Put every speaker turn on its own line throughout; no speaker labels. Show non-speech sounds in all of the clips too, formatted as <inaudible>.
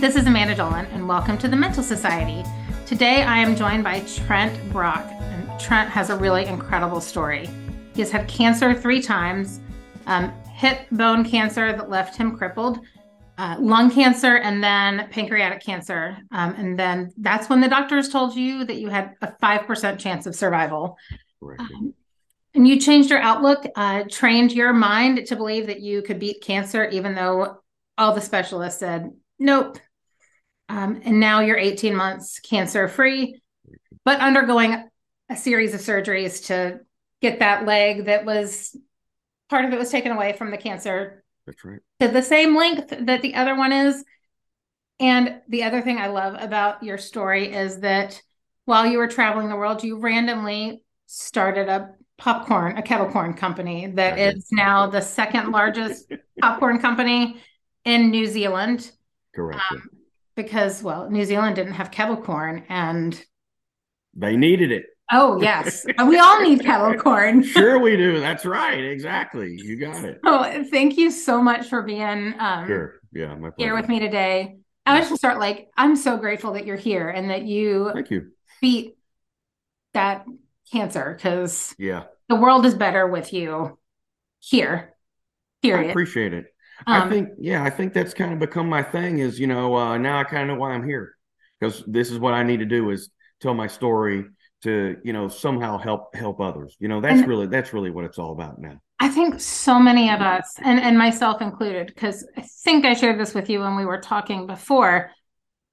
This is Amanda Dolan, and welcome to the Mental Society. Today I am joined by Trent Brock, and Trent has a really incredible story. He has had cancer three times um, hip bone cancer that left him crippled, uh, lung cancer, and then pancreatic cancer. Um, and then that's when the doctors told you that you had a 5% chance of survival. Um, and you changed your outlook, uh, trained your mind to believe that you could beat cancer, even though all the specialists said, nope. Um, and now you're 18 months cancer free, but undergoing a series of surgeries to get that leg that was part of it was taken away from the cancer.
That's right.
To the same length that the other one is. And the other thing I love about your story is that while you were traveling the world, you randomly started a popcorn, a kettle corn company that is now the second largest <laughs> popcorn company in New Zealand.
Correct. Um,
because, well, New Zealand didn't have kettle corn and
they needed it.
Oh, yes. we all need <laughs> kettle corn.
sure, we do. That's right. Exactly. You got it.
Oh, thank you so much for being um,
sure. Yeah, my
here with me today. I was just start like, I'm so grateful that you're here and that you,
thank you.
beat that cancer because
yeah,
the world is better with you here. Period.
I appreciate it. Um, I think, yeah, I think that's kind of become my thing. Is you know uh, now I kind of know why I'm here because this is what I need to do is tell my story to you know somehow help help others. You know that's really that's really what it's all about now.
I think so many of us, and and myself included, because I think I shared this with you when we were talking before.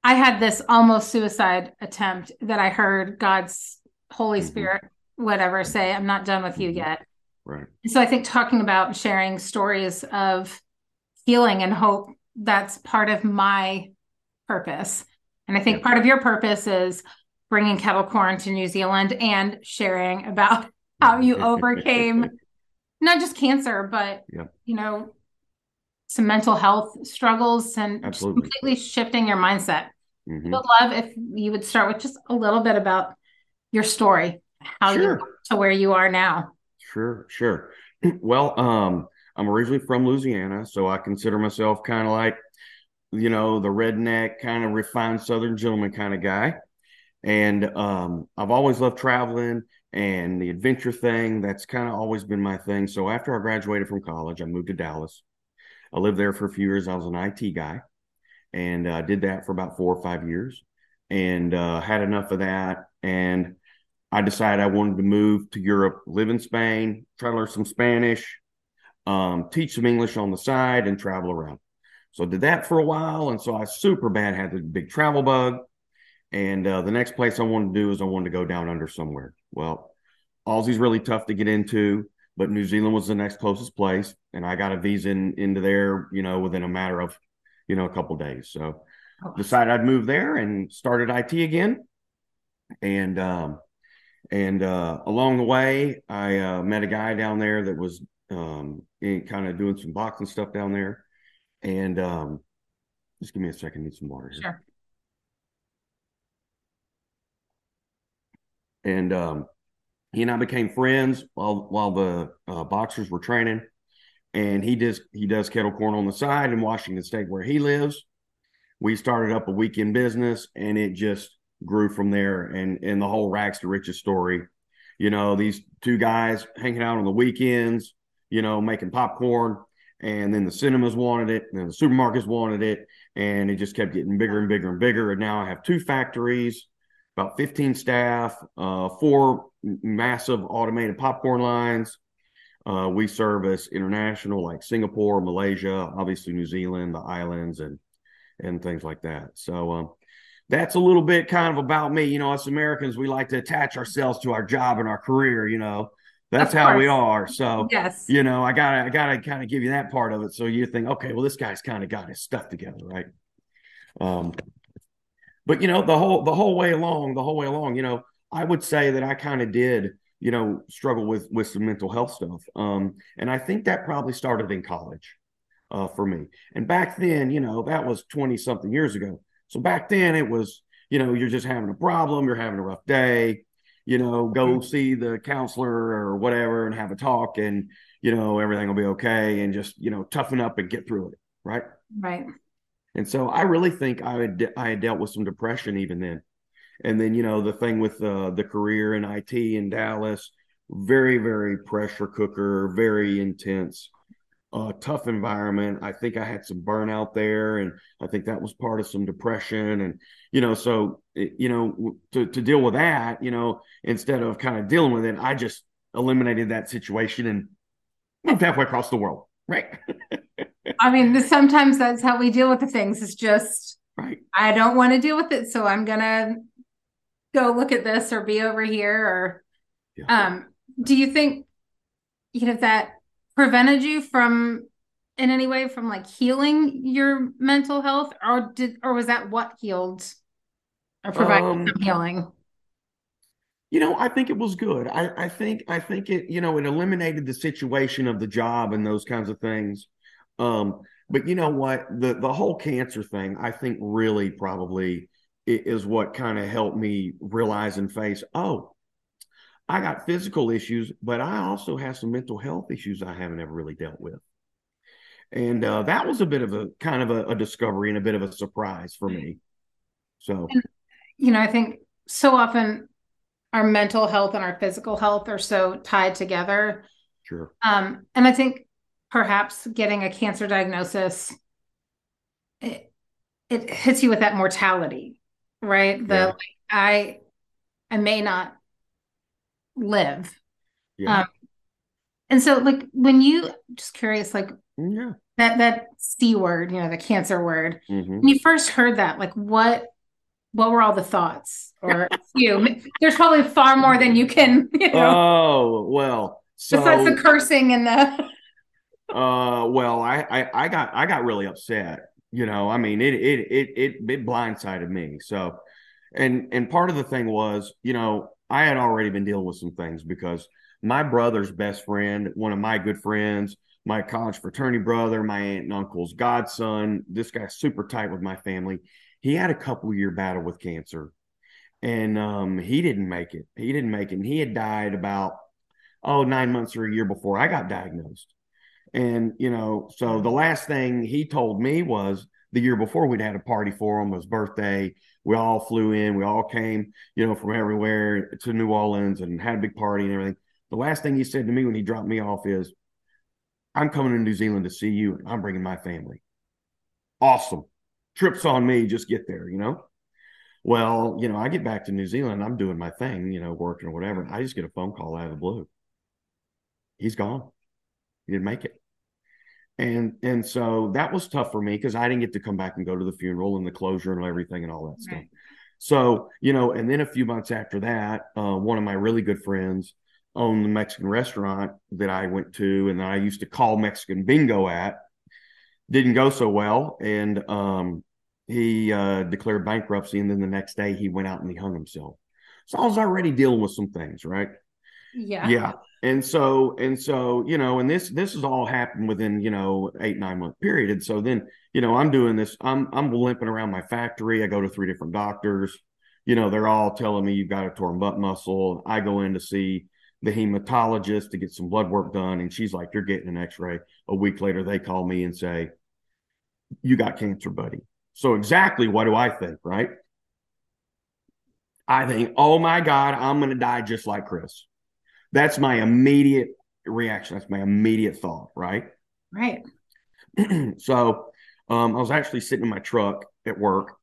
I had this almost suicide attempt that I heard God's Holy mm-hmm. Spirit, whatever, say, I'm not done with you mm-hmm. yet.
Right.
So I think talking about sharing stories of healing and hope, that's part of my purpose. And I think part of your purpose is bringing kettle corn to New Zealand and sharing about <laughs> how you overcame <laughs> not just cancer, but you know, some mental health struggles and completely shifting your mindset. Mm-hmm. I would love if you would start with just a little bit about your story, how sure. you to where you are now.
Sure, sure. <clears throat> Well, um, I'm originally from Louisiana, so I consider myself kind of like, you know, the redneck, kind of refined Southern gentleman kind of guy. And um, I've always loved traveling and the adventure thing. That's kind of always been my thing. So after I graduated from college, I moved to Dallas. I lived there for a few years. I was an IT guy and I uh, did that for about four or five years and uh, had enough of that. And I decided I wanted to move to Europe, live in Spain, try to learn some Spanish, um, teach some English on the side, and travel around. So I did that for a while, and so I super bad had the big travel bug. And uh, the next place I wanted to do is I wanted to go down under somewhere. Well, Aussie's really tough to get into, but New Zealand was the next closest place, and I got a visa in, into there, you know, within a matter of, you know, a couple days. So oh. decided I'd move there and started IT again. And um, and uh, along the way, I uh, met a guy down there that was um, kind of doing some boxing stuff down there. And um, just give me a second, need some water here.
Sure.
And um, he and I became friends while while the uh, boxers were training. And he does he does kettle corn on the side in Washington State where he lives. We started up a weekend business, and it just grew from there. And and the whole rags to riches story. You know, these two guys hanging out on the weekends, you know, making popcorn. And then the cinemas wanted it, and the supermarkets wanted it, and it just kept getting bigger and bigger and bigger. And now I have two factories, about 15 staff, uh, four massive automated popcorn lines. Uh, we service international like Singapore, Malaysia, obviously New Zealand, the islands, and and things like that. So um, that's a little bit kind of about me. You know, us Americans, we like to attach ourselves to our job and our career. You know, that's how we are. So
yes,
you know, I gotta I gotta kind of give you that part of it. So you think, okay, well, this guy's kind of got his stuff together, right? Um, but you know, the whole the whole way along, the whole way along, you know, I would say that I kind of did, you know, struggle with with some mental health stuff. Um, and I think that probably started in college uh, for me. And back then, you know, that was twenty something years ago. So back then, it was, you know, you're just having a problem, you're having a rough day you know, go mm-hmm. see the counselor or whatever and have a talk and, you know, everything will be okay and just, you know, toughen up and get through it. Right.
Right.
And so I really think I had I had dealt with some depression even then. And then you know the thing with uh, the career in IT in Dallas, very very pressure cooker, very intense, uh, tough environment. I think I had some burnout there, and I think that was part of some depression. And you know, so you know to to deal with that, you know, instead of kind of dealing with it, I just eliminated that situation and moved halfway across the world. Right. <laughs>
I mean, sometimes that's how we deal with the things. It's just,
right.
I don't want to deal with it. So I'm going to go look at this or be over here. Or, yeah. um, do you think, you know, that prevented you from in any way from like healing your mental health or did, or was that what healed or provided um, some healing?
You know, I think it was good. I, I think I think it, you know, it eliminated the situation of the job and those kinds of things. Um, but you know what? The the whole cancer thing, I think really probably is what kind of helped me realize and face, oh, I got physical issues, but I also have some mental health issues I haven't ever really dealt with. And uh, that was a bit of a kind of a, a discovery and a bit of a surprise for me. So,
and, you know, I think so often our mental health and our physical health are so tied together.
Sure.
Um, and I think perhaps getting a cancer diagnosis it, it hits you with that mortality right the yeah. like, i i may not live yeah. um and so like when you just curious like
yeah
that that c word you know the cancer word
mm-hmm.
when you first heard that like what what were all the thoughts or <laughs> you there's probably far more than you can you know
oh well so
besides the cursing and the <laughs>
uh, well, I, I, I got, I got really upset. You know, I mean, it, it, it, it, it blindsided me. So, and, and part of the thing was, you know, I had already been dealing with some things because my brother's best friend, one of my good friends, my college fraternity brother, my aunt and uncle's godson, this guy's super tight with my family. He had a couple year battle with cancer and um, he didn't make it. He didn't make it. And he had died about, oh, nine months or a year before I got diagnosed. And, you know, so the last thing he told me was the year before we'd had a party for him, his birthday. We all flew in, we all came, you know, from everywhere to New Orleans and had a big party and everything. The last thing he said to me when he dropped me off is, I'm coming to New Zealand to see you and I'm bringing my family. Awesome. Trips on me, just get there, you know? Well, you know, I get back to New Zealand, I'm doing my thing, you know, working or whatever. I just get a phone call out of the blue. He's gone. He didn't make it and and so that was tough for me because I didn't get to come back and go to the funeral and the closure and everything and all that stuff. So you know, and then a few months after that, uh, one of my really good friends owned the Mexican restaurant that I went to and I used to call Mexican bingo at. Didn't go so well, and um, he uh, declared bankruptcy, and then the next day he went out and he hung himself. So I was already dealing with some things, right?
Yeah.
Yeah. And so and so you know and this this has all happened within you know eight nine month period. And so then you know i'm doing this i'm i'm limping around my factory. I go to three different doctors. You know they're all telling me you've got a torn butt muscle. I go in to see the hematologist to get some blood work done. And she's like you're getting an x-ray. A week later they call me and say you got cancer buddy. So exactly what do i think right? I think oh my god i'm going to die just like chris that's my immediate reaction. That's my immediate thought, right?
Right. <clears throat>
so um, I was actually sitting in my truck at work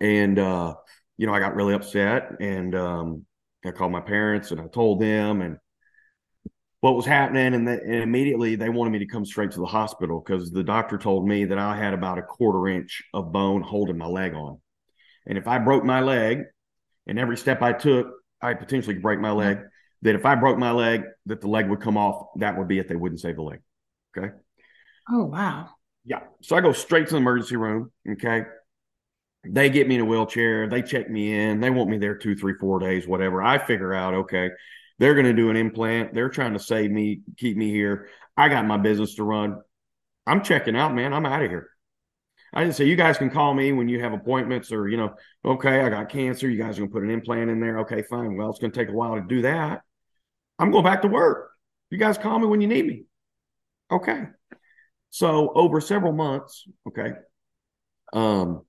and, uh, you know, I got really upset and um, I called my parents and I told them and what was happening. And, and immediately they wanted me to come straight to the hospital because the doctor told me that I had about a quarter inch of bone holding my leg on. And if I broke my leg and every step I took, I potentially could break my leg that if I broke my leg, that the leg would come off. That would be it. They wouldn't save the leg. Okay.
Oh wow.
Yeah. So I go straight to the emergency room. Okay. They get me in a wheelchair. They check me in. They want me there two, three, four days, whatever. I figure out, okay, they're going to do an implant. They're trying to save me, keep me here. I got my business to run. I'm checking out, man. I'm out of here. I didn't say you guys can call me when you have appointments or, you know, okay, I got cancer. You guys are going to put an implant in there. Okay, fine. Well, it's going to take a while to do that. I'm going back to work. You guys call me when you need me. Okay. So over several months, okay, um,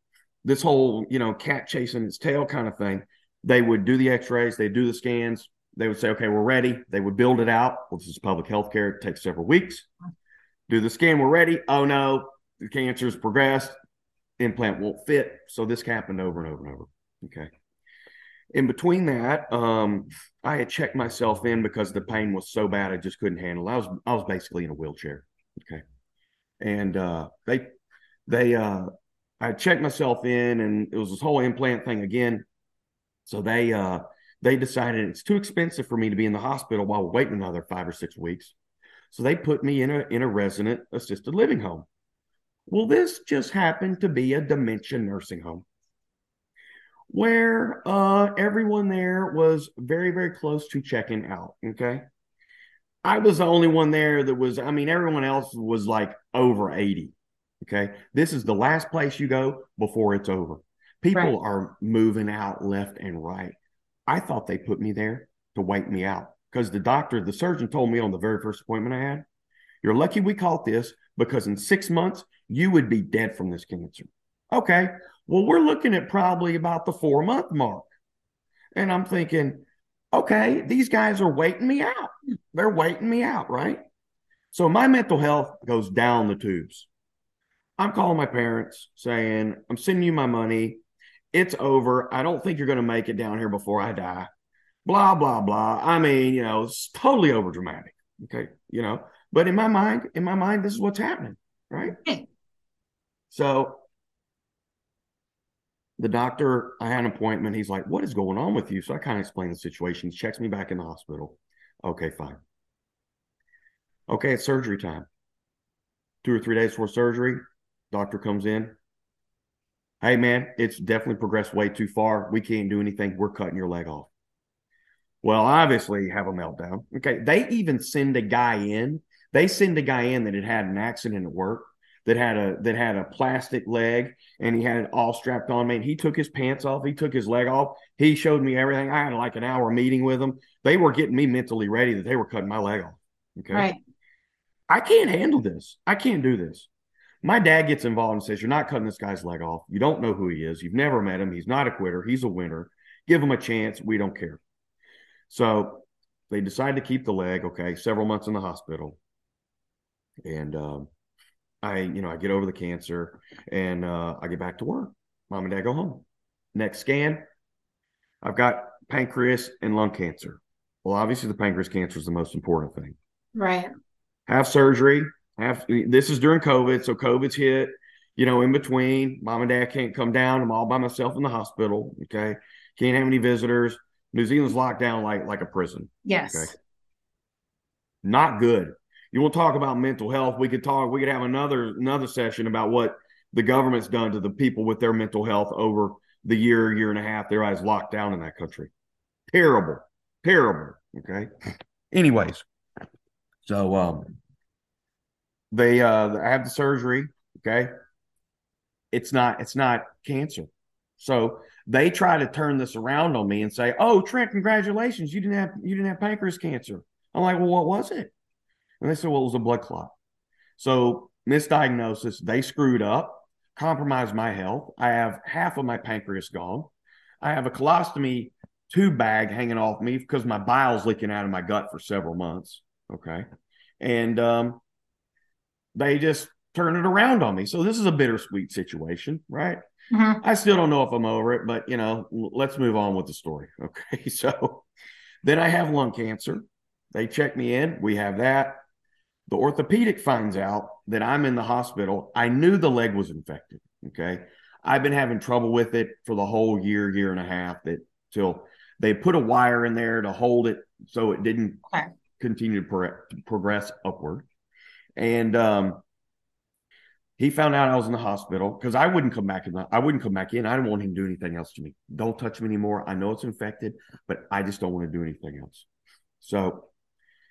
this whole you know cat chasing its tail kind of thing. They would do the X-rays, they do the scans. They would say, "Okay, we're ready." They would build it out. Well, this is public health care. It takes several weeks. Do the scan. We're ready. Oh no, the cancer's progressed. Implant won't fit. So this happened over and over and over. Okay. In between that, um, I had checked myself in because the pain was so bad I just couldn't handle. I was I was basically in a wheelchair. Okay, and uh, they they uh, I checked myself in, and it was this whole implant thing again. So they uh, they decided it's too expensive for me to be in the hospital while waiting another five or six weeks. So they put me in a in a resident assisted living home. Well, this just happened to be a dementia nursing home where uh, everyone there was very, very close to checking out. Okay. I was the only one there that was, I mean, everyone else was like over 80. Okay. This is the last place you go before it's over. People right. are moving out left and right. I thought they put me there to wait me out because the doctor, the surgeon told me on the very first appointment I had, you're lucky we caught this because in six months, you would be dead from this cancer. Okay. Well, we're looking at probably about the four month mark. And I'm thinking, okay, these guys are waiting me out. They're waiting me out, right? So my mental health goes down the tubes. I'm calling my parents saying, I'm sending you my money. It's over. I don't think you're going to make it down here before I die. Blah, blah, blah. I mean, you know, it's totally over dramatic. Okay. You know, but in my mind, in my mind, this is what's happening. Right. So the doctor, I had an appointment. He's like, What is going on with you? So I kind of explained the situation. He checks me back in the hospital. Okay, fine. Okay, it's surgery time. Two or three days before surgery, doctor comes in. Hey, man, it's definitely progressed way too far. We can't do anything. We're cutting your leg off. Well, obviously, have a meltdown. Okay. They even send a guy in. They send a guy in that had had an accident at work that had a that had a plastic leg and he had it all strapped on me. And he took his pants off, he took his leg off, he showed me everything. I had like an hour meeting with them. They were getting me mentally ready that they were cutting my leg off. Okay. Right. I can't handle this. I can't do this. My dad gets involved and says, You're not cutting this guy's leg off. You don't know who he is. You've never met him. He's not a quitter. He's a winner. Give him a chance. We don't care. So they decide to keep the leg. Okay. Several months in the hospital. And um, I, you know, I get over the cancer and uh, I get back to work. Mom and dad go home. Next scan, I've got pancreas and lung cancer. Well, obviously, the pancreas cancer is the most important thing.
Right.
Have surgery. Have this is during COVID, so COVID's hit. You know, in between, mom and dad can't come down. I'm all by myself in the hospital. Okay, can't have any visitors. New Zealand's locked down like like a prison.
Yes. Okay?
Not good you to talk about mental health? We could talk we could have another another session about what the government's done to the people with their mental health over the year year and a half. Their eyes locked down in that country. Terrible terrible okay? Anyways so um they uh I have the surgery okay? It's not it's not cancer. So they try to turn this around on me and say oh trent congratulations. You didn't have you didn't have pancreas cancer. I'm like well what was it and they said, well, it was a blood clot. So misdiagnosis, they screwed up, compromised my health. I have half of my pancreas gone. I have a colostomy tube bag hanging off me because my bile's leaking out of my gut for several months. Okay. And um, they just turn it around on me. So this is a bittersweet situation, right? Mm-hmm. I still don't know if I'm over it, but you know, let's move on with the story. <laughs> Okay. So then I have lung cancer. They check me in. We have that. The orthopedic finds out that I'm in the hospital. I knew the leg was infected. Okay. I've been having trouble with it for the whole year, year and a half that till they put a wire in there to hold it so it didn't okay. continue to, pro- to, progress upward. And um, he found out I was in the hospital because I wouldn't come back in. The, I wouldn't come back in. I didn't want him to do anything else to me. Don't touch me anymore. I know it's infected, but I just don't want to do anything else. So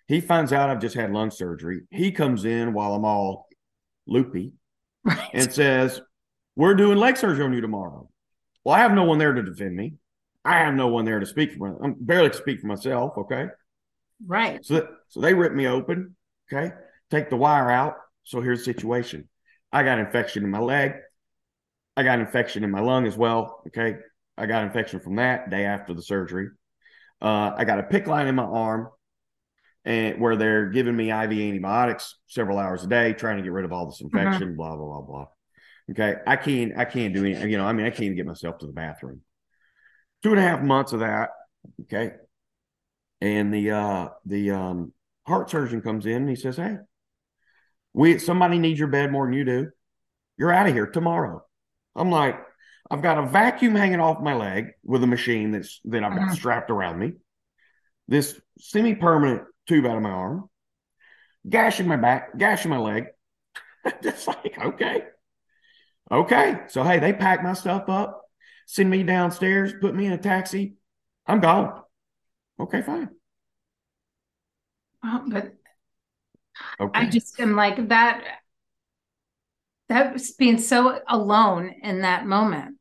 he finds out I've just had lung surgery. He comes in while I'm all loopy right. and says, We're doing leg surgery on you tomorrow. Well, I have no one there to defend me. I have no one there to speak for me. I'm barely to speak for myself. Okay.
Right.
So, so they rip me open. Okay. Take the wire out. So here's the situation I got infection in my leg. I got an infection in my lung as well. Okay. I got infection from that day after the surgery. Uh, I got a PICC line in my arm and where they're giving me IV antibiotics several hours a day, trying to get rid of all this mm-hmm. infection, blah, blah, blah, blah. Okay. I can't, I can't do any, you know, I mean, I can't even get myself to the bathroom. Two and a half months of that. Okay. And the, uh, the, um, heart surgeon comes in and he says, Hey, we, somebody needs your bed more than you do. You're out of here tomorrow. I'm like, I've got a vacuum hanging off my leg with a machine that's that I've got uh-huh. strapped around me. This semi-permanent tube out of my arm, gashing my back, gashing my leg. <laughs> Just like, okay. Okay. So hey, they pack my stuff up, send me downstairs, put me in a taxi. I'm gone. Okay, fine.
Well, but okay. I just am like that that was being so alone in that moment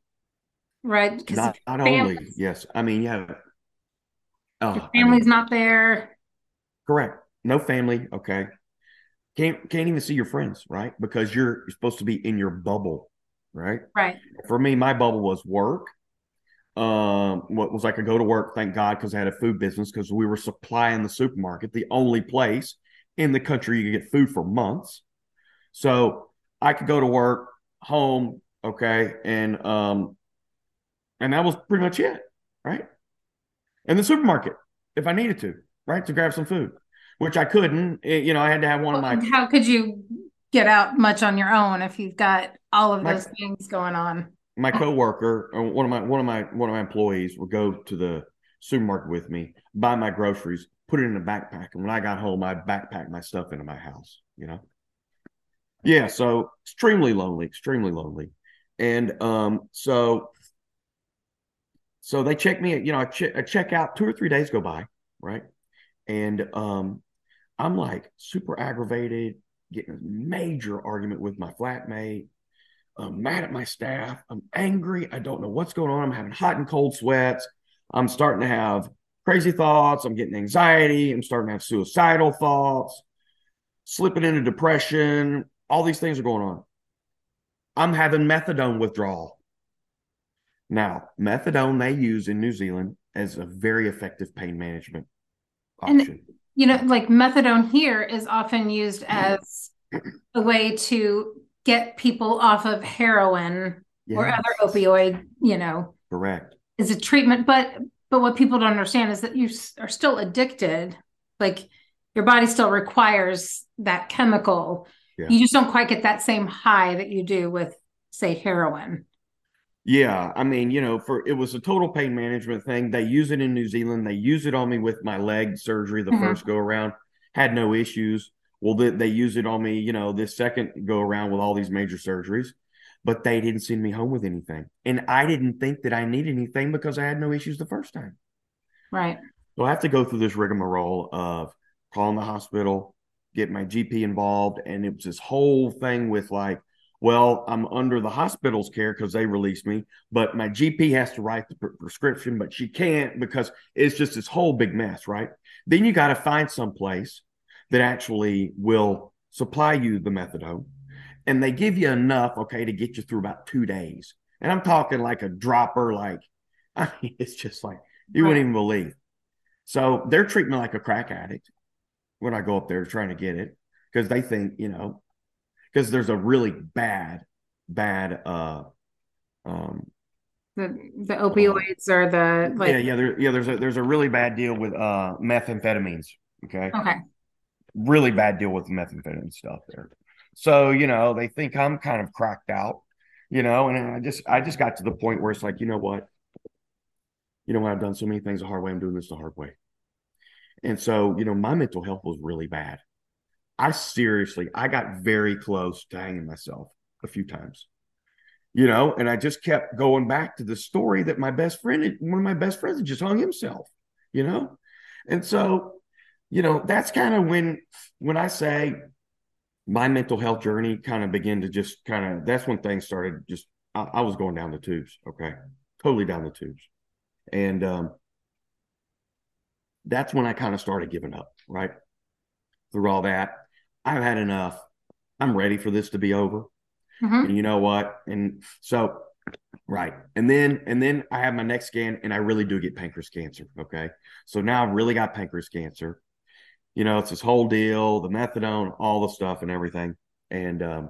right
because not, not only yes i mean yeah uh,
oh, your family's I mean, not there
correct. No family okay. Can't can't even see your friends right? Because you're, you're supposed to be in your bubble right?
Right.
For me my bubble was work. Um what was like a go to work thank god because i had a food business because we were supplying the supermarket the only place in the country you could get food for months. So I could go to work, home, okay, and um, and that was pretty much it, right? And the supermarket, if I needed to, right, to grab some food, which I couldn't. It, you know, I had to have one well, of my.
How could you get out much on your own if you've got all of my, those things going on?
My coworker, or one of my one of my one of my employees, would go to the supermarket with me, buy my groceries, put it in a backpack, and when I got home, I'd backpack my stuff into my house. You know. Yeah, so extremely lonely, extremely lonely, and um, so so they check me. You know, I, I check out. Two or three days go by, right, and um, I'm like super aggravated, getting a major argument with my flatmate. I'm mad at my staff. I'm angry. I don't know what's going on. I'm having hot and cold sweats. I'm starting to have crazy thoughts. I'm getting anxiety. I'm starting to have suicidal thoughts, slipping into depression all these things are going on. I'm having methadone withdrawal. Now, methadone they use in New Zealand as a very effective pain management option. And,
you know, like methadone here is often used as a way to get people off of heroin yes. or other opioid, you know.
Correct.
Is a treatment, but but what people don't understand is that you are still addicted. Like your body still requires that chemical yeah. You just don't quite get that same high that you do with, say, heroin.
Yeah, I mean, you know, for it was a total pain management thing. They use it in New Zealand. They use it on me with my leg surgery the mm-hmm. first go around. Had no issues. Well, they, they use it on me, you know, this second go around with all these major surgeries, but they didn't send me home with anything. And I didn't think that I needed anything because I had no issues the first time.
Right.
So I have to go through this rigmarole of calling the hospital, get my GP involved. And it was this whole thing with like, well, I'm under the hospital's care because they released me, but my GP has to write the prescription, but she can't because it's just this whole big mess, right? Then you got to find some place that actually will supply you the methadone. And they give you enough, okay, to get you through about two days. And I'm talking like a dropper, like, <laughs> I mean, it's just like you wouldn't even believe. So they're treating me like a crack addict when I go up there trying to get it because they think, you know, because there's a really bad, bad, uh, um,
the the opioids uh, or the
like yeah yeah there, yeah there's a there's a really bad deal with uh methamphetamines okay?
Okay.
Really bad deal with methamphetamine stuff there. So you know they think I'm kind of cracked out you know and I just I just got to the point where it's like you know what? You know what? I've done so many things the hard way I'm doing this the hard way. And so, you know, my mental health was really bad. I seriously, I got very close to hanging myself a few times, you know, and I just kept going back to the story that my best friend, one of my best friends, had just hung himself, you know, and so, you know, that's kind of when, when I say my mental health journey kind of began to just kind of, that's when things started just, I, I was going down the tubes. Okay. Totally down the tubes. And, um, that's when I kind of started giving up, right? Through all that, I've had enough. I'm ready for this to be over. Mm-hmm. And you know what? And so Right. And then and then I have my next scan and I really do get pancreas cancer. Okay. So now I've really got pancreas cancer. You know, it's this whole deal, the methadone, all the stuff and everything. And um,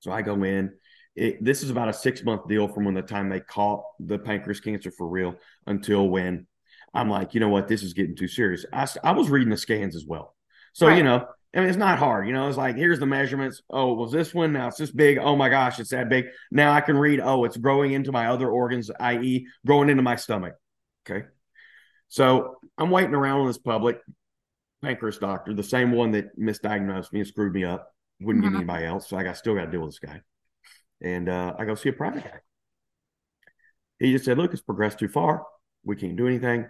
so I go in. It, this is about a six month deal from when the time they caught the pancreas cancer for real until when I'm like, you know what, this is getting too serious. I, I was reading the scans as well. So, right. you know, I mean, it's not hard. You know, it's like, here's the measurements. Oh, was this one? Now it's this big. Oh my gosh, it's that big. Now I can read, oh, it's growing into my other organs, i.e., growing into my stomach. Okay. So I'm waiting around on this public pancreas doctor, the same one that misdiagnosed me and screwed me up, wouldn't mm-hmm. give anybody else. So I got still got to deal with this guy. And uh, I go see a private guy. He just said, look, it's progressed too far. We can't do anything.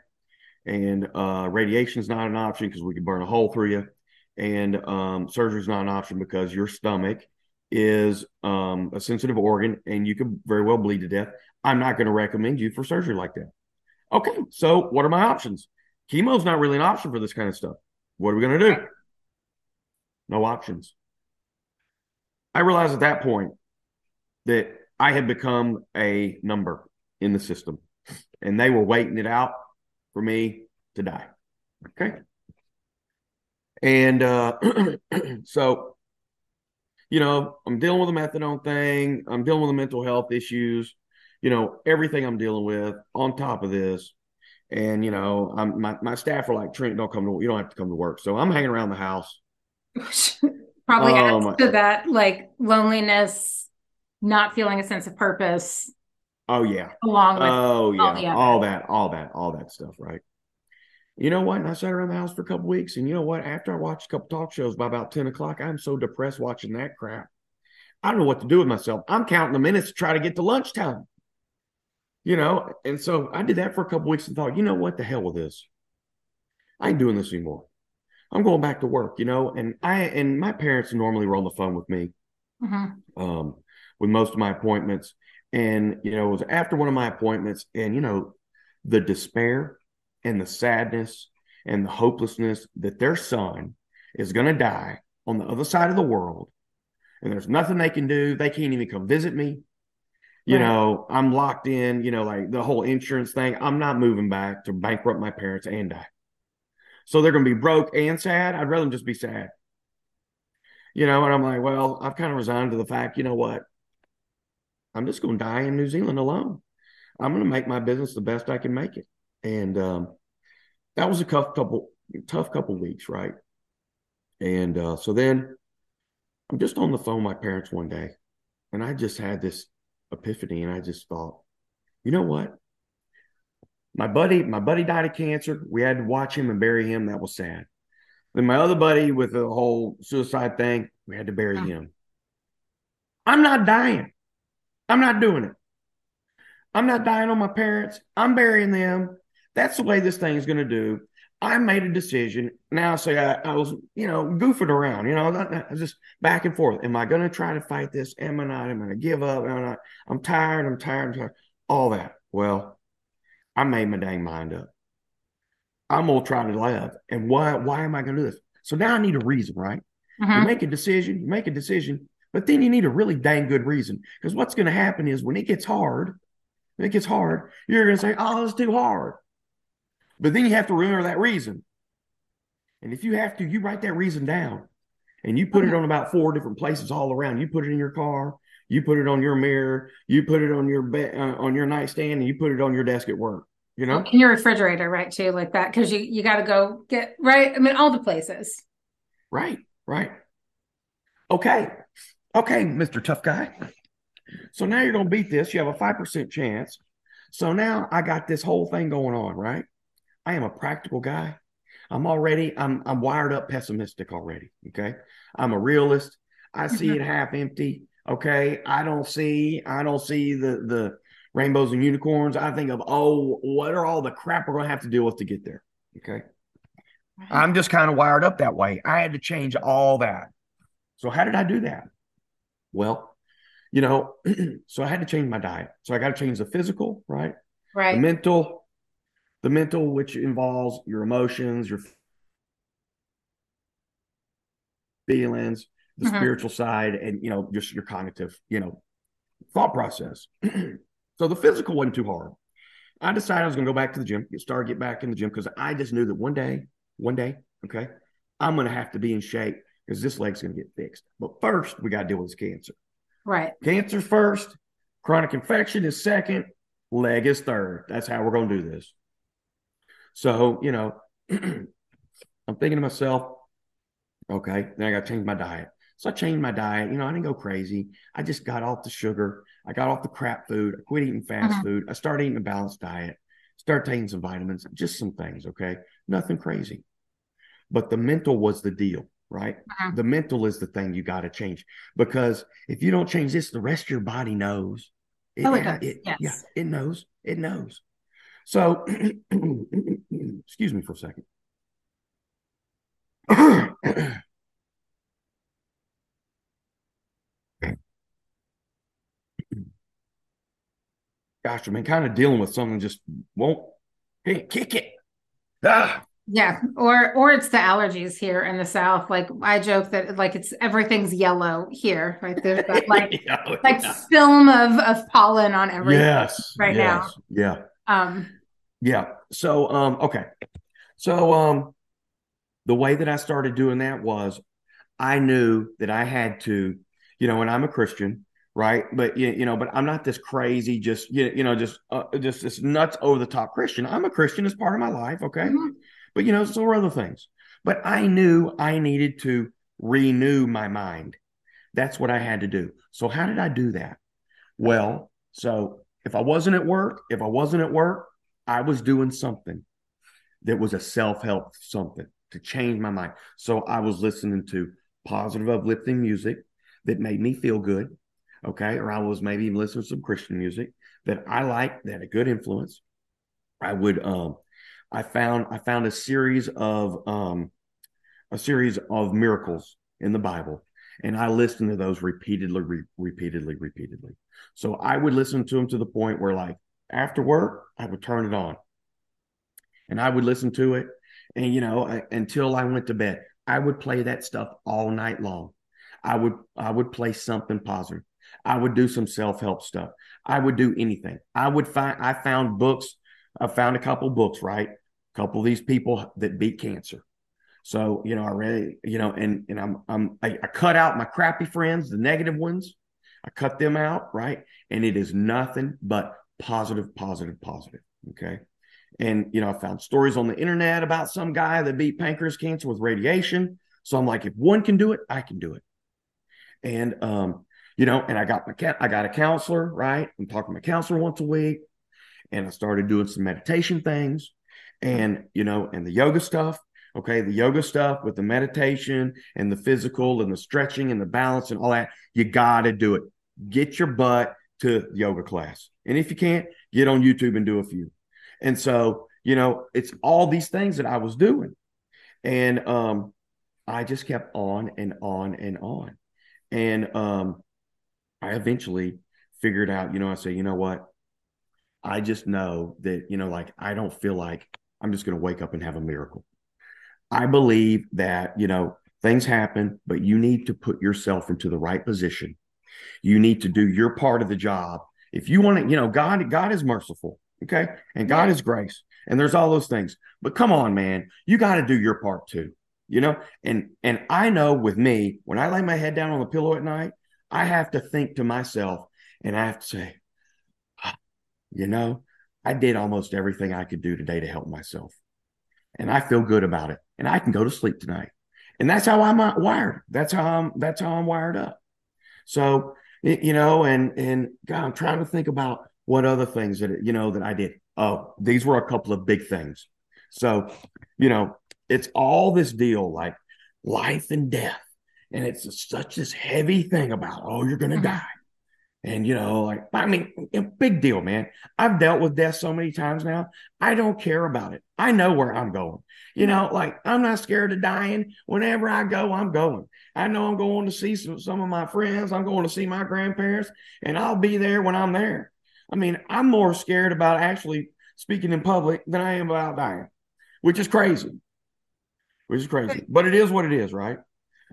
And uh, radiation is not an option because we can burn a hole through you and um, surgery is not an option because your stomach is um, a sensitive organ and you could very well bleed to death. I'm not going to recommend you for surgery like that. Okay, so what are my options? Chemo is not really an option for this kind of stuff. What are we going to do? No options. I realized at that point that I had become a number in the system and they were waiting it out for me to die. Okay. And uh, <clears throat> so, you know, I'm dealing with a methadone thing. I'm dealing with the mental health issues. You know, everything I'm dealing with on top of this. And you know, I'm my, my staff are like Trent, don't come to you don't have to come to work. So I'm hanging around the house. <laughs>
Probably um, adds to that like loneliness, not feeling a sense of purpose.
Oh yeah.
Along with
oh yeah, all, all that, all that, all that stuff, right? You know what? And I sat around the house for a couple weeks, and you know what? After I watched a couple talk shows by about 10 o'clock, I'm so depressed watching that crap. I don't know what to do with myself. I'm counting the minutes to try to get to lunchtime. You know, and so I did that for a couple weeks and thought, you know what? The hell with this. I ain't doing this anymore. I'm going back to work, you know, and I and my parents normally were on the phone with me mm-hmm. um, with most of my appointments. And, you know, it was after one of my appointments, and you know, the despair and the sadness and the hopelessness that their son is going to die on the other side of the world and there's nothing they can do. They can't even come visit me. You right. know, I'm locked in, you know, like the whole insurance thing. I'm not moving back to bankrupt my parents and die. So they're going to be broke and sad. I'd rather them just be sad. You know, and I'm like, well, I've kind of resigned to the fact, you know what? I'm just going to die in New Zealand alone. I'm going to make my business the best I can make it and um, that was a tough couple tough couple weeks, right? And uh, so then I'm just on the phone with my parents one day, and I just had this epiphany, and I just thought, you know what? My buddy, my buddy died of cancer. We had to watch him and bury him. That was sad. Then my other buddy with the whole suicide thing, we had to bury him. I'm not dying. I'm not doing it. I'm not dying on my parents. I'm burying them. That's the way this thing is going to do. I made a decision. Now, say I, I, was, you know, goofing around, you know, I was just back and forth. Am I going to try to fight this? Am I not? Am I going to give up? Am I not? I'm tired. I'm tired. I'm tired. All that. Well, I made my dang mind up. I'm gonna try to live. And why? Why am I going to do this? So now I need a reason, right? Mm-hmm. You make a decision. You make a decision, but then you need a really dang good reason because what's going to happen is when it gets hard, when it gets hard, you're going to say, "Oh, it's too hard." But then you have to remember that reason. And if you have to, you write that reason down and you put it on about four different places all around. You put it in your car, you put it on your mirror, you put it on your bed, uh, on your nightstand, and you put it on your desk at work. You know,
in your refrigerator, right? Too like that because you you got to go get right. I mean, all the places.
Right, right. Okay, okay, Mister Tough Guy. So now you're gonna beat this. You have a five percent chance. So now I got this whole thing going on, right? I am a practical guy. I'm already, I'm I'm wired up pessimistic already. Okay. I'm a realist. I see it mm-hmm. half empty. Okay. I don't see, I don't see the the rainbows and unicorns. I think of, oh, what are all the crap we're gonna have to deal with to get there? Okay. I'm just kind of wired up that way. I had to change all that. So how did I do that? Well, you know, <clears throat> so I had to change my diet. So I got to change the physical, right?
Right.
The mental, the mental, which involves your emotions, your feelings, the mm-hmm. spiritual side, and you know, just your cognitive, you know, thought process. <clears throat> so the physical wasn't too hard. I decided I was going to go back to the gym, get started, get back in the gym because I just knew that one day, one day, okay, I'm going to have to be in shape because this leg's going to get fixed. But first, we got to deal with this cancer.
Right.
Cancer first, chronic infection is second, leg is third. That's how we're going to do this. So, you know, <clears throat> I'm thinking to myself, okay, then I got to change my diet. So I changed my diet. You know, I didn't go crazy. I just got off the sugar. I got off the crap food. I quit eating fast uh-huh. food. I started eating a balanced diet. Started taking some vitamins, just some things. Okay, nothing crazy. But the mental was the deal, right? Uh-huh. The mental is the thing you got to change because if you don't change this, the rest of your body knows.
It, oh, it does. It, yes.
Yeah, it knows. It knows. So, <clears throat> excuse me for a second. <clears throat> gosh, I've been kind of dealing with something just won't can't kick it. Ah.
Yeah, or or it's the allergies here in the south. Like I joke that like it's everything's yellow here, right? There's that <laughs> like yeah, like yeah. film of of pollen on everything.
Yes,
right
yes,
now.
Yeah.
Um.
Yeah. So um. Okay. So um, the way that I started doing that was, I knew that I had to, you know, and I'm a Christian, right? But you, you know, but I'm not this crazy, just you, you know, just uh, just this nuts over the top Christian. I'm a Christian as part of my life, okay? Mm-hmm. But you know, so are other things. But I knew I needed to renew my mind. That's what I had to do. So how did I do that? Well, so if I wasn't at work, if I wasn't at work, I was doing something that was a self-help something to change my mind. So I was listening to positive uplifting music that made me feel good okay, or I was maybe listening to some Christian music that I like that had a good influence. I would um I found I found a series of um a series of miracles in the Bible and I listened to those repeatedly re- repeatedly repeatedly. So I would listen to them to the point where like after work I would turn it on and I would listen to it and you know I, until I went to bed I would play that stuff all night long. I would I would play something positive. I would do some self help stuff. I would do anything. I would find, I found books. I found a couple books, right? A couple of these people that beat cancer. So, you know, I really, you know, and, and I'm, I'm, I, I cut out my crappy friends, the negative ones. I cut them out, right? And it is nothing but positive, positive, positive. Okay. And, you know, I found stories on the internet about some guy that beat pancreas cancer with radiation. So I'm like, if one can do it, I can do it. And, um, you know, and I got my cat, I got a counselor, right? I'm talking to my counselor once a week. And I started doing some meditation things and, you know, and the yoga stuff. Okay. The yoga stuff with the meditation and the physical and the stretching and the balance and all that. You got to do it. Get your butt to yoga class. And if you can't, get on YouTube and do a few. And so, you know, it's all these things that I was doing. And um, I just kept on and on and on. And um, I eventually figured out, you know, I say, you know what? I just know that, you know, like I don't feel like I'm just going to wake up and have a miracle. I believe that, you know, things happen, but you need to put yourself into the right position. You need to do your part of the job. If you want to, you know, God, God is merciful. Okay. And God is grace. And there's all those things. But come on, man, you got to do your part too. You know, and and I know with me, when I lay my head down on the pillow at night, I have to think to myself and I have to say, ah, you know, I did almost everything I could do today to help myself. And I feel good about it. And I can go to sleep tonight. And that's how I'm wired. That's how I'm that's how I'm wired up. So, you know, and and God, I'm trying to think about what other things that you know that I did. Oh, these were a couple of big things. So, you know, it's all this deal like life and death and it's such this heavy thing about oh you're gonna mm-hmm. die and you know like i mean big deal man. I've dealt with death so many times now i don't care about it. I know where i'm going. You know like i'm not scared of dying. Whenever i go i'm going. I know i'm going to see some, some of my friends. I'm going to see my grandparents and i'll be there when i'm there. I mean i'm more scared about actually speaking in public than i am about dying which is crazy. Which is crazy. But it is what it is right?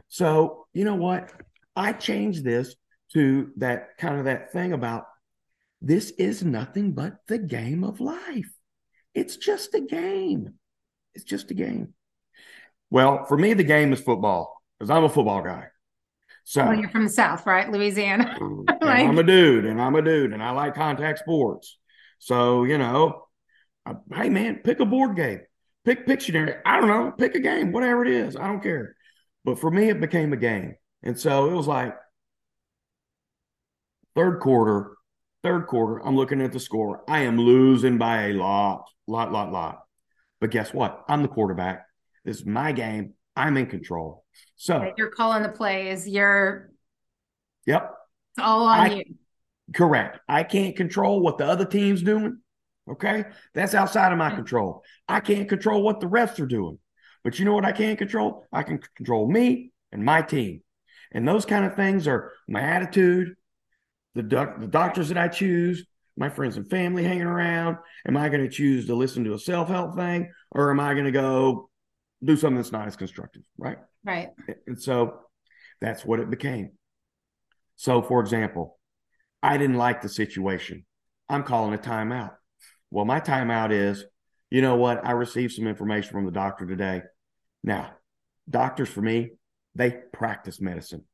So, you know what? I changed this to that kind of that thing about this is nothing but the game of life. It's just a game. It's just a game. Well, for me, the game is football because I'm a football guy. So
well, you're from the South, right? Louisiana. <laughs> <laughs>
like, I'm a dude and I'm a dude and I like contact sports. So, you know, I, hey man, pick a board game, pick Pictionary. I don't know, pick a game, whatever it is. I don't care. But for me, it became a game. And so it was like third quarter, third quarter, I'm looking at the score. I am losing by a lot, lot, lot, lot. But guess what? I'm the quarterback. This is my game. I'm in control. So
you're calling the plays. You're
Yep.
It's all on I, you.
Correct. I can't control what the other team's doing. Okay. That's outside of my control. I can't control what the refs are doing. But you know what I can control? I can control me and my team. And those kind of things are my attitude, the, doc- the doctors that I choose, my friends and family hanging around. Am I going to choose to listen to a self help thing or am I going to go do something that's not as constructive? Right.
Right.
And so that's what it became. So, for example, I didn't like the situation. I'm calling a timeout. Well, my timeout is, you know what? I received some information from the doctor today. Now, doctors for me, they practice medicine.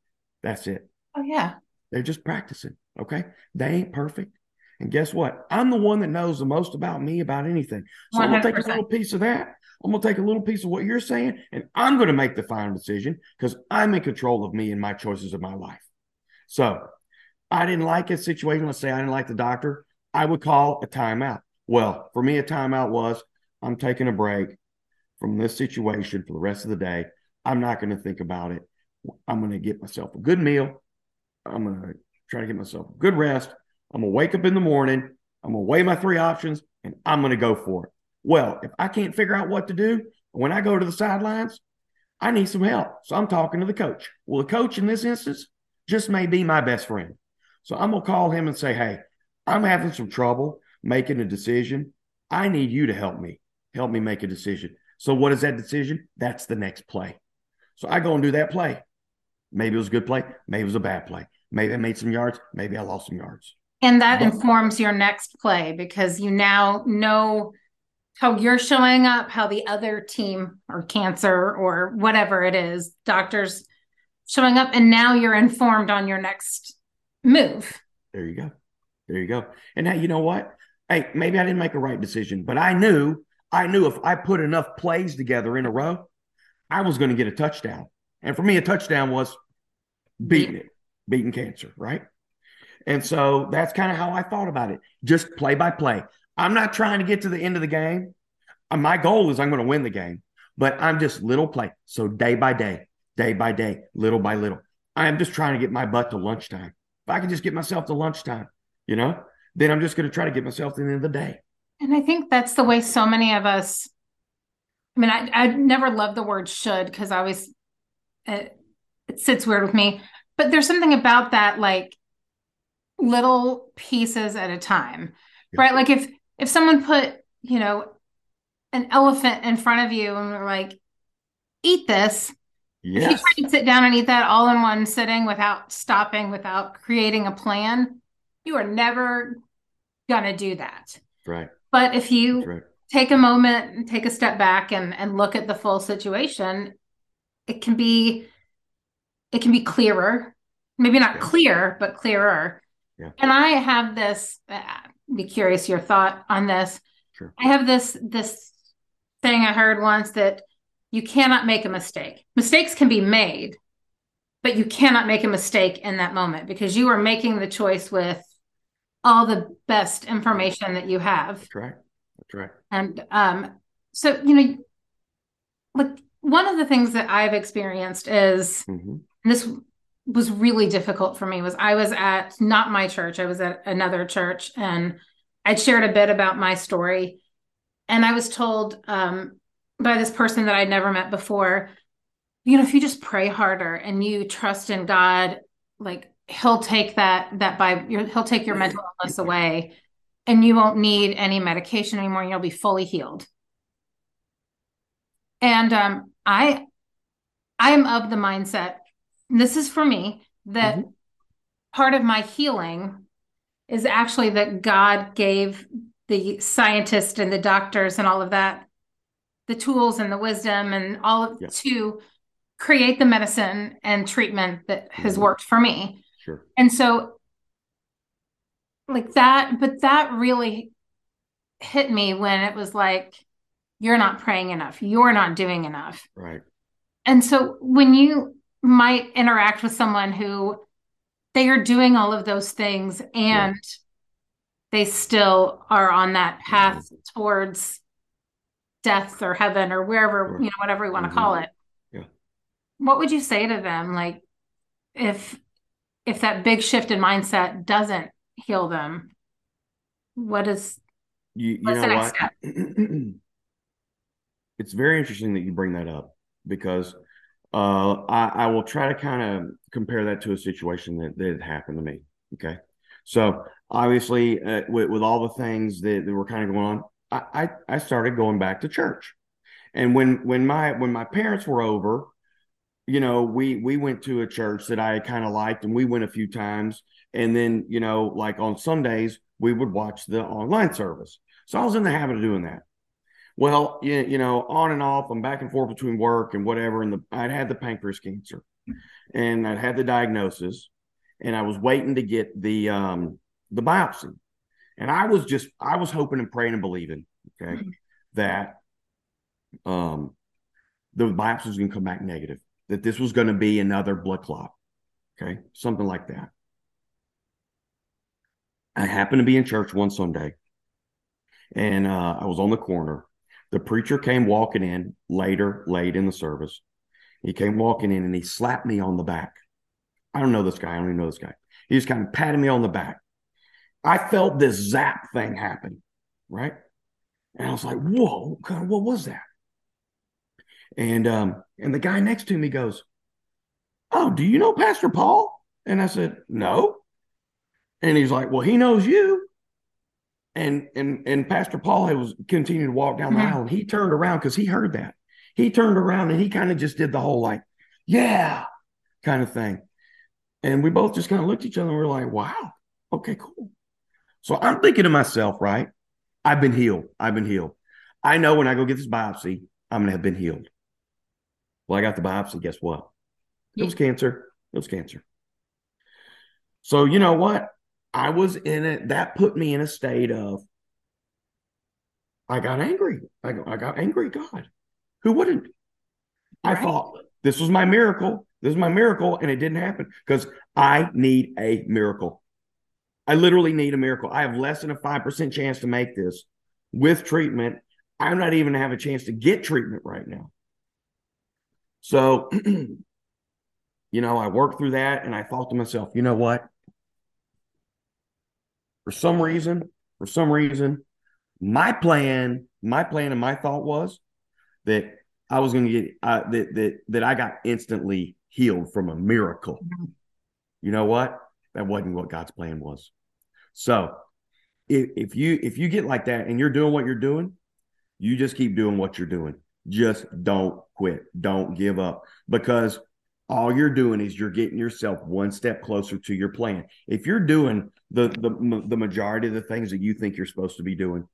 That's it.
Oh, yeah.
They're just practicing. Okay. They ain't perfect. And guess what? I'm the one that knows the most about me about anything. So i am gonna take a little piece of that. I'm gonna take a little piece of what you're saying, and I'm gonna make the final decision because I'm in control of me and my choices of my life. So I didn't like a situation. Let's say I didn't like the doctor. I would call a timeout. Well, for me, a timeout was I'm taking a break from this situation for the rest of the day. I'm not going to think about it. I'm going to get myself a good meal. I'm going to try to get myself a good rest. I'm going to wake up in the morning. I'm going to weigh my three options and I'm going to go for it. Well, if I can't figure out what to do, when I go to the sidelines, I need some help. So I'm talking to the coach. Well, the coach in this instance just may be my best friend. So I'm going to call him and say, Hey, I'm having some trouble making a decision. I need you to help me, help me make a decision. So what is that decision? That's the next play. So I go and do that play. Maybe it was a good play. Maybe it was a bad play. Maybe I made some yards. Maybe I lost some yards.
And that but, informs your next play because you now know how you're showing up, how the other team or cancer or whatever it is, doctors showing up, and now you're informed on your next move.
There you go. There you go. And now you know what? Hey, maybe I didn't make a right decision, but I knew I knew if I put enough plays together in a row, I was going to get a touchdown. And for me, a touchdown was beating it, beating cancer, right? And so that's kind of how I thought about it. Just play by play. I'm not trying to get to the end of the game. Uh, my goal is I'm going to win the game, but I'm just little play. So day by day, day by day, little by little. I am just trying to get my butt to lunchtime. If I can just get myself to lunchtime, you know, then I'm just going to try to get myself to the end of the day.
And I think that's the way so many of us. I mean, I I never love the word should because I always it, it sits weird with me. But there's something about that, like little pieces at a time, yeah. right? Like if if someone put you know an elephant in front of you and we're like, eat this. Yes. If you try to sit down and eat that all in one sitting without stopping, without creating a plan, you are never gonna do that.
Right.
But if you right. take a moment and take a step back and, and look at the full situation, it can be it can be clearer. Maybe not yeah. clear, but clearer. Yeah. And I have this uh, be curious your thought on this. Sure. I have this this thing I heard once that you cannot make a mistake. Mistakes can be made, but you cannot make a mistake in that moment because you are making the choice with all the best information that you have.
That's right. That's right.
And um, so you know, like one of the things that I've experienced is mm-hmm. This was really difficult for me was I was at not my church, I was at another church and I'd shared a bit about my story. And I was told um, by this person that I'd never met before, you know, if you just pray harder and you trust in God, like he'll take that that by he'll take your mental illness away and you won't need any medication anymore and you'll be fully healed and um, i i am of the mindset this is for me that mm-hmm. part of my healing is actually that God gave the scientists and the doctors and all of that the tools and the wisdom and all of yeah. to create the medicine and treatment that has mm-hmm. worked for me.
Sure.
And so like that but that really hit me when it was like you're not praying enough. You're not doing enough.
Right.
And so when you might interact with someone who they are doing all of those things and yeah. they still are on that path mm-hmm. towards death or heaven or wherever, you know, whatever we want to mm-hmm. call it.
Yeah.
What would you say to them? Like if if that big shift in mindset doesn't heal them, what is
you, you know what? <clears throat> it's very interesting that you bring that up because uh, I, I, will try to kind of compare that to a situation that, that happened to me. Okay. So obviously, uh, with, with, all the things that, that were kind of going on, I, I, I started going back to church. And when when my when my parents were over, you know, we we went to a church that I kind of liked, and we went a few times. And then, you know, like on Sundays, we would watch the online service. So I was in the habit of doing that. Well, you, you know, on and off, I'm back and forth between work and whatever. And the, I'd had the pancreas cancer and I'd had the diagnosis and I was waiting to get the, um, the biopsy. And I was just, I was hoping and praying and believing, okay, mm-hmm. that, um, the biopsy was going to come back negative, that this was going to be another blood clot. Okay. Something like that. I happened to be in church one Sunday and uh, I was on the corner the preacher came walking in later, late in the service. He came walking in and he slapped me on the back. I don't know this guy. I don't even know this guy. He just kind of patted me on the back. I felt this zap thing happen, right? And I was like, whoa, God, what was that? And um, and the guy next to me goes, Oh, do you know Pastor Paul? And I said, No. And he's like, Well, he knows you and and and Pastor Paul was continuing to walk down the mm-hmm. aisle, and he turned around because he heard that. He turned around and he kind of just did the whole like, yeah, kind of thing. And we both just kind of looked at each other and we are like, wow, okay, cool. So I'm thinking to myself, right? I've been healed. I've been healed. I know when I go get this biopsy, I'm gonna have been healed. Well, I got the biopsy. Guess what? It was cancer. It was cancer. So you know what? I was in it. That put me in a state of, I got angry. I, I got angry. God, who wouldn't? Right. I thought this was my miracle. This is my miracle, and it didn't happen because I need a miracle. I literally need a miracle. I have less than a five percent chance to make this with treatment. I'm not even have a chance to get treatment right now. So, <clears throat> you know, I worked through that, and I thought to myself, you know what? For some reason, for some reason, my plan, my plan and my thought was that I was going to get uh, that that that I got instantly healed from a miracle. You know what? That wasn't what God's plan was. So, if, if you if you get like that and you're doing what you're doing, you just keep doing what you're doing. Just don't quit. Don't give up because all you're doing is you're getting yourself one step closer to your plan. If you're doing the the the majority of the things that you think you're supposed to be doing,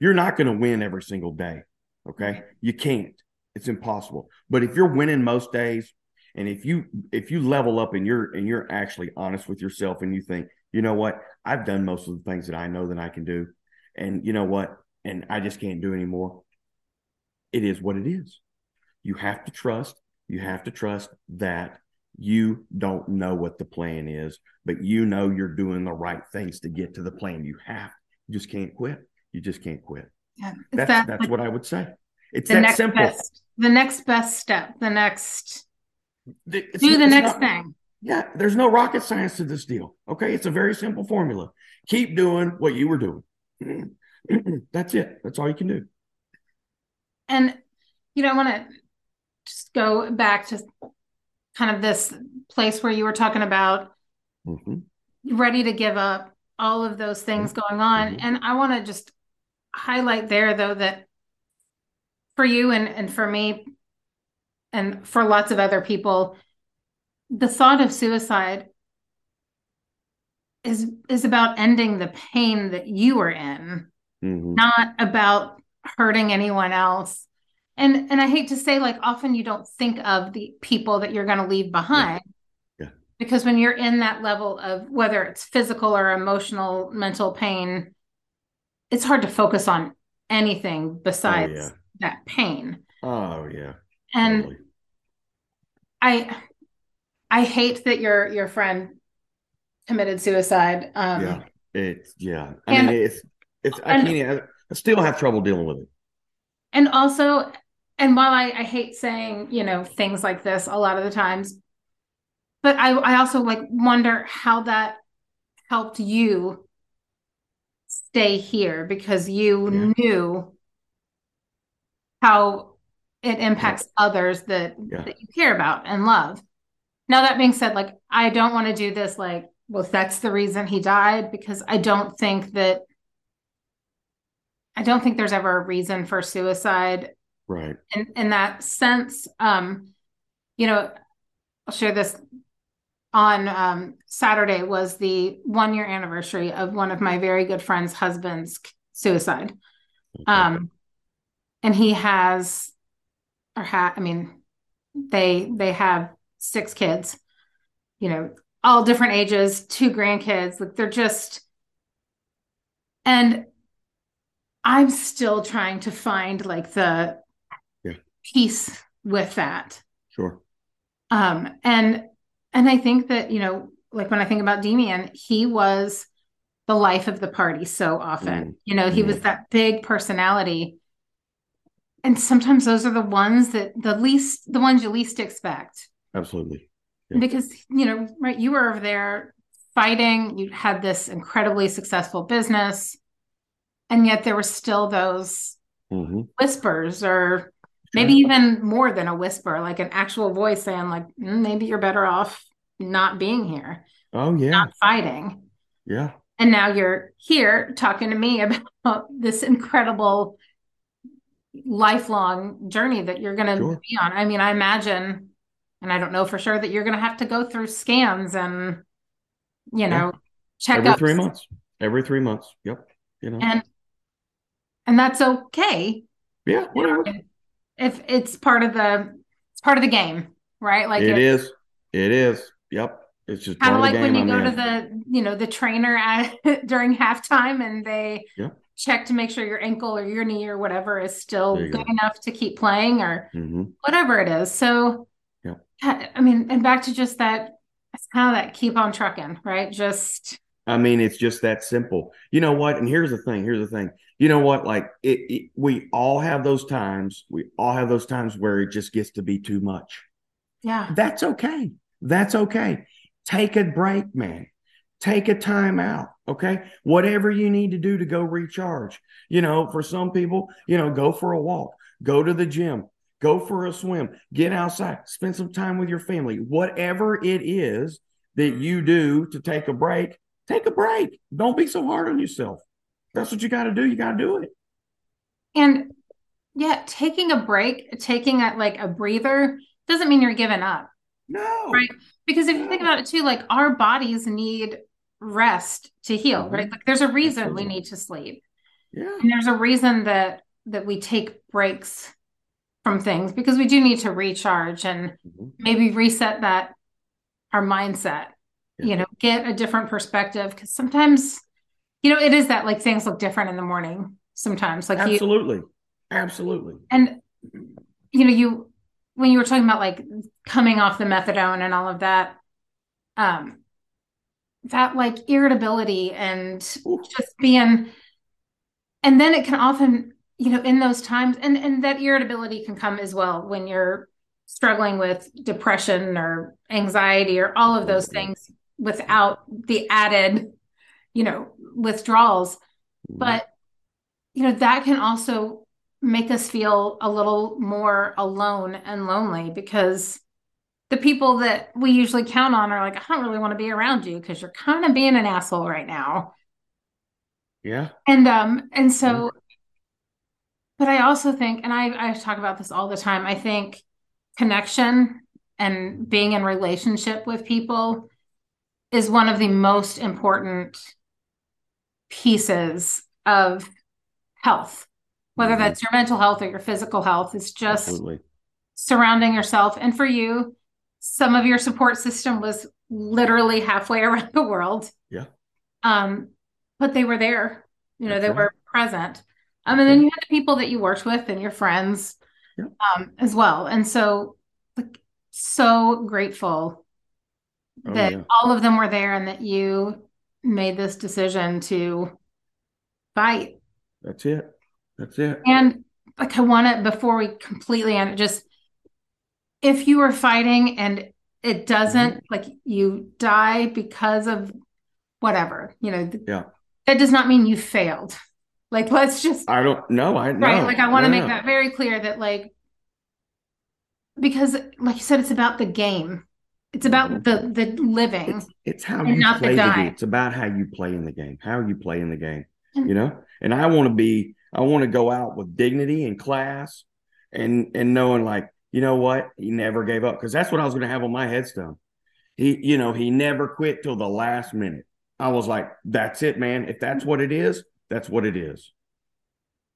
you're not going to win every single day. Okay, mm-hmm. you can't. It's impossible. But if you're winning most days, and if you if you level up and you're and you're actually honest with yourself, and you think, you know what, I've done most of the things that I know that I can do, and you know what, and I just can't do anymore. It is what it is. You have to trust you have to trust that you don't know what the plan is, but you know you're doing the right things to get to the plan. You have, you just can't quit. You just can't quit. Yeah, that's that, that's what I would say. It's that
next
simple.
Best, the next best step, the next it's, do the next not, thing.
Yeah, there's no rocket science to this deal. Okay, it's a very simple formula. Keep doing what you were doing. Mm-hmm. <clears throat> that's it. That's all you can do.
And you know, I want to just go back to kind of this place where you were talking about mm-hmm. ready to give up all of those things mm-hmm. going on mm-hmm. and i want to just highlight there though that for you and and for me and for lots of other people the thought of suicide is is about ending the pain that you are in,
Mhm.
not about hurting anyone else. And and I hate to say like often you don't think of the people that you're going to leave behind.
Yeah.
Because when you're in that level of whether it's physical or emotional mental pain, it's hard to focus on anything besides
yeah.
that pain.
Oh yeah.
And
totally.
I I hate that your your friend committed suicide. Um
yeah. It's yeah. I
and-
mean, it's it's. I can't. I still have trouble dealing with it.
and also and while I, I hate saying you know things like this a lot of the times but i i also like wonder how that helped you stay here because you
Yeah.
knew how it impacts others that
Yeah.
that you care about and love now that being said like i don't want to do this like well that's the reason he died because i don't think that i don't think there's ever a reason for suicide
Right.
in in that sense um you know i'll share this on um saturday was the one year anniversary of one of my very good friends husband's suicide
Okay.
um and he has or ha i mean they they have six kids you know all different ages two grandkids like they're just and i'm still trying to find like the. Peace with that
Sure.
um and and i think that you know like when i think about demian he was the life of the party so often
Mm.
you know he
Mm.
was that big personality and sometimes those are the ones that the least the ones you least expect
Absolutely. Yeah.
because you know right you were over there fighting you had this incredibly successful business and yet there were still those
hmm
whispers or maybe even more than a whisper like an actual voice saying like "Mm, maybe you're better off not being here
Oh yeah.
not fighting
Yeah.
and now you're here talking to me <laughs> about this incredible lifelong journey that you're going to
Sure.
be on i mean i imagine and i don't know for sure that you're going to have to go through scans and you know check
Every
up
three months. Every three months. Yep. You know.
and and that's okay
yeah. Whatever.
If it's part of the it's part of the game right like
it is. It is. Yep. It's just
kind of like when you
I'm
go to the you know the trainer at <laughs> during halftime and they
Yeah.
check to make sure your ankle or your knee or whatever is still good
go.
enough to keep playing or
Mhm.
whatever it is so
Yeah.
yeah, i mean and back to just that it's kind of that keep on trucking right just
I mean, it's just that simple. You know what? And here's the thing. Here's the thing. You know what? Like it, it we all have those times. We all have those times where it just gets to be too much.
yeah
That's okay. That's okay. Take a break, man. Take a time out. Okay. Whatever you need to do to go recharge. You know, for some people, you know, go for a walk, go to the gym, go for a swim, get outside, spend some time with your family. Whatever it is that you do to take a break, take a break. Don't be so hard on yourself. That's what you got to do. You got to do it.
and yeah taking a break taking a like a breather doesn't mean you're giving up
No.
Right. because if you think about it too like our bodies need rest to heal
Mhm.
right like there's a reason
Absolutely.
we need to sleep
Yeah.
and there's a reason that that we take breaks from things because we do need to recharge and
Mhm.
maybe reset that our mindset
Yeah.
you know get a different perspective because sometimes you know it is that like things look different in the morning sometimes like you
Absolutely. Absolutely.
and you know you when you were talking about like coming off the methadone and all of that um that like irritability and
Ooh.
just being and then it can often you know in those times and and that irritability can come as well when you're struggling with depression or anxiety or all of those things without the added you know withdrawals
Mhm.
but you know that can also make us feel a little more alone and lonely because the people that we usually count on are like i don't really want to be around you because you're kind of being an asshole right now
yeah.
and um and so but i also think and i i talk about this all the time i think connection and being in relationship with people is one of the most important pieces of health, whether
Mhm.
that's your mental health or your physical health. is just
Absolutely.
surrounding yourself. And for you, some of your support system was literally halfway <laughs> around the world.
Yeah.
Um, but they were there, you know,
That's
they
right.
were present. Um, and then you had the people that you worked with and your friends
Yeah.
um, as well. And so, like, so grateful
Oh,
that
yeah.
all of them were there and that you made this decision to fight.
That's it. That's it.
And like, I want to, before we completely end it, just if you are fighting and it doesn't,
Mm-hmm.
like, you die because of whatever, you know, th-
Yeah.
that does not mean you failed. Like, let's just,
I don't know. I know.
right? Like, I want to
No,
make that very clear that, like, because, like you said, it's about the game, it's about the the living.
It's, it's how you
not the
play the
die.
game. It's about how you play in the game, how you play in the game,
And-
you know? And I want to be, I want to go out with dignity and class and, and knowing like, you know what? He never gave up because that's what I was going to have on my headstone. He, you know, he never quit till the last minute. I was like, that's it, man. If that's what it is, that's what it is.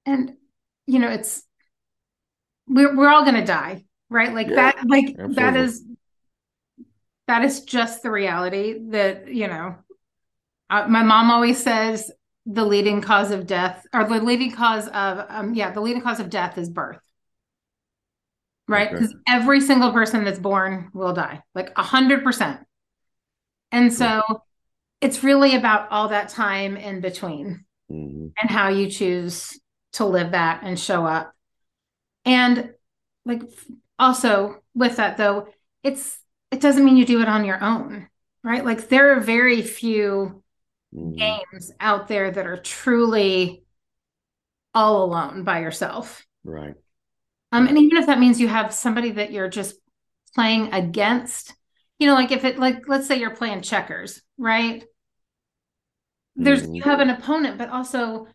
and you know it's we're we're all gonna die right like
Yeah,
that like that
absolutely.
is that is just the reality that you know uh, my mom always says the leading cause of death or the leading cause of um yeah the leading cause of death is birth right
Okay.
because every single person that's born will die like a hundred percent and so it's really about all that time in between
Mhm.
and how you choose to live that and show up. And like also with that though, it's it doesn't mean you do it on your own, right? Like there are very few
Mhm.
games out there that are truly all alone by yourself.
Right.
Um, and even if that means you have somebody that you're just playing against, you know, like if it like let's say you're playing checkers, right? There's
Mhm.
you have an opponent, but also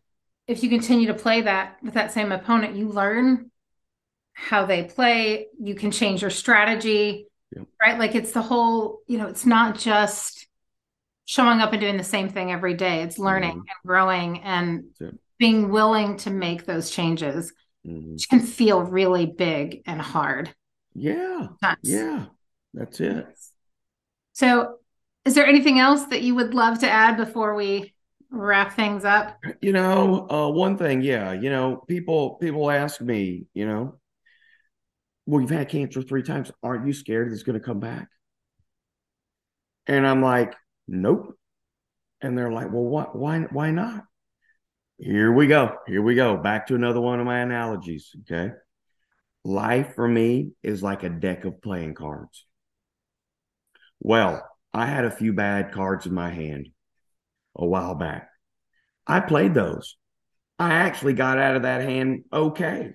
if you continue to play that with that same opponent, you learn how they play, you can change your strategy,
Yep.
right? Like it's the whole, you know, it's not just showing up and doing the same thing every day. It's learning
Mhm.
and growing and being willing to make those changes,
Mhm.
which can feel really big and hard.
Yeah.
Sometimes.
Yeah. That's it.
So, is there anything else that you would love to add before we wrap things up?
You know, uh, one thing, yeah, you know, people people ask me, you know, well, you've had cancer three times. Aren't you scared it's going to come back? And I'm like, nope. And they're like, well, what? Why? Why not? Here we go. Here we go. Back to another one of my analogies. Okay, life for me is like a deck of playing cards. Well, I had a few bad cards in my hand a while back. I played those. I actually got out of that hand okay.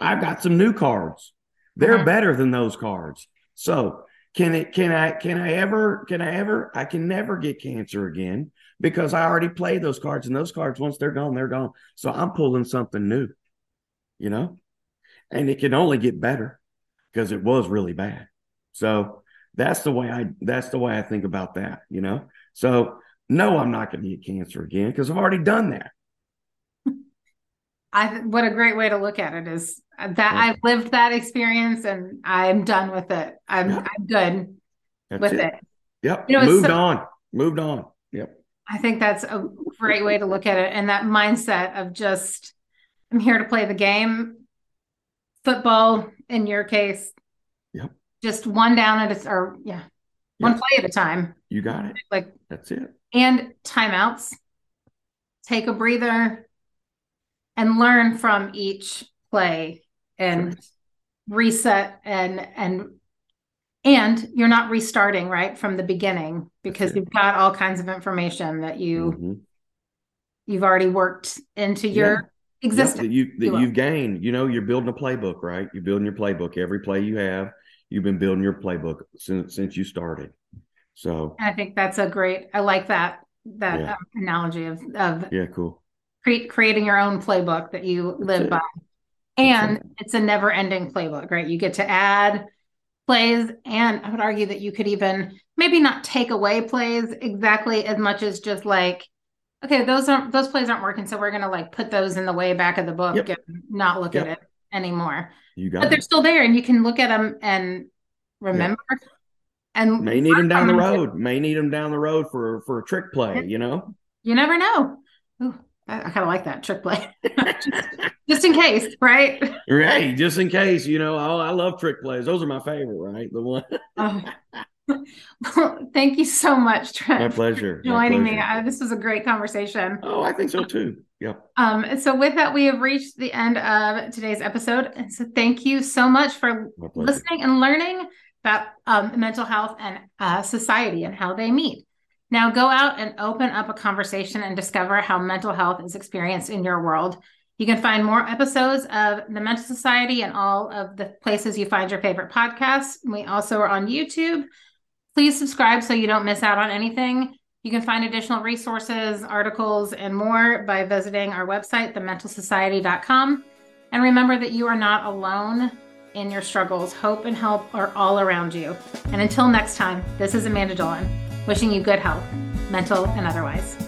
I've got some new cards. They're
Mhm.
better than those cards. So can it can I can I ever can I ever I can never get cancer again because I already played those cards and those cards once they're gone, they're gone. So I'm pulling something new, you know? And it can only get better because it was really bad. So that's the way I that's the way I think about that, you know. So no, I'm not going to get cancer again because I've already done that.
I what a great way to look at it is that
Yeah.
I've lived that experience and I'm done with it. I'm
Yeah.
I'm good
That's
with
it.
it.
Yep.
You know,
Moved
so-
on. Moved on. Yep.
I think that's a great way to look at it. And that mindset of just, I'm here to play the game. Football, in your case,
Yep.
just one down at a, or yeah, one play at a time.
You got it.
Like,
That's it.
and timeouts. Take a breather and learn from each play and reset and and and you're not restarting right from the beginning because you've got all kinds of information that you
Mhm.
you've already worked into
Yeah.
your
Yep,
existence.
that you that
will.
you've gained. You know, you're building a playbook, right? You're building your playbook. Every play you have, you've been building your playbook since since you started. So
And I think that's a great. I like that that
Yeah.
um, analogy of of
yeah, cool.
Cre- creating your own playbook that you live by, and
it.
it's a never ending playbook, right? You get to add plays. And I would argue that you could even maybe not take away plays exactly as much as just like, okay, those aren't those plays aren't working. So we're gonna like put those in the way back of the book yep. and not look yep. at it anymore.
You got
but
it.
they're still there and you can look at them and remember. Yep. And
may need them down the road. May need them down the road for for a trick play, you know?
You never know. Ooh, I, I kind of like that trick play. just, <laughs> just, in case, right?
Right. Just in case, you know, oh, I love trick plays. Those are my favorite, right? The one. <laughs> oh.
well, thank you so much, Trent.
My pleasure.
joining
My pleasure.
me. Uh, this was a great conversation.
Oh, I think so too. Yep.
Um, so with that, we have reached the end of today's episode. And so thank you so much for listening and learning about um, mental health and uh, society and how they meet. Now go out and open up a conversation and discover how mental health is experienced in your world. You can find more episodes of the Mental Society and all of the places you find your favorite podcasts. We also are on YouTube. Please subscribe so you don't miss out on anything. You can find additional resources, articles, and more by visiting our website, thementalsociety.com. And remember that you are not alone in your struggles. Hope and help are all around you. And until next time, this is Amanda Dolan wishing you good health, mental and otherwise.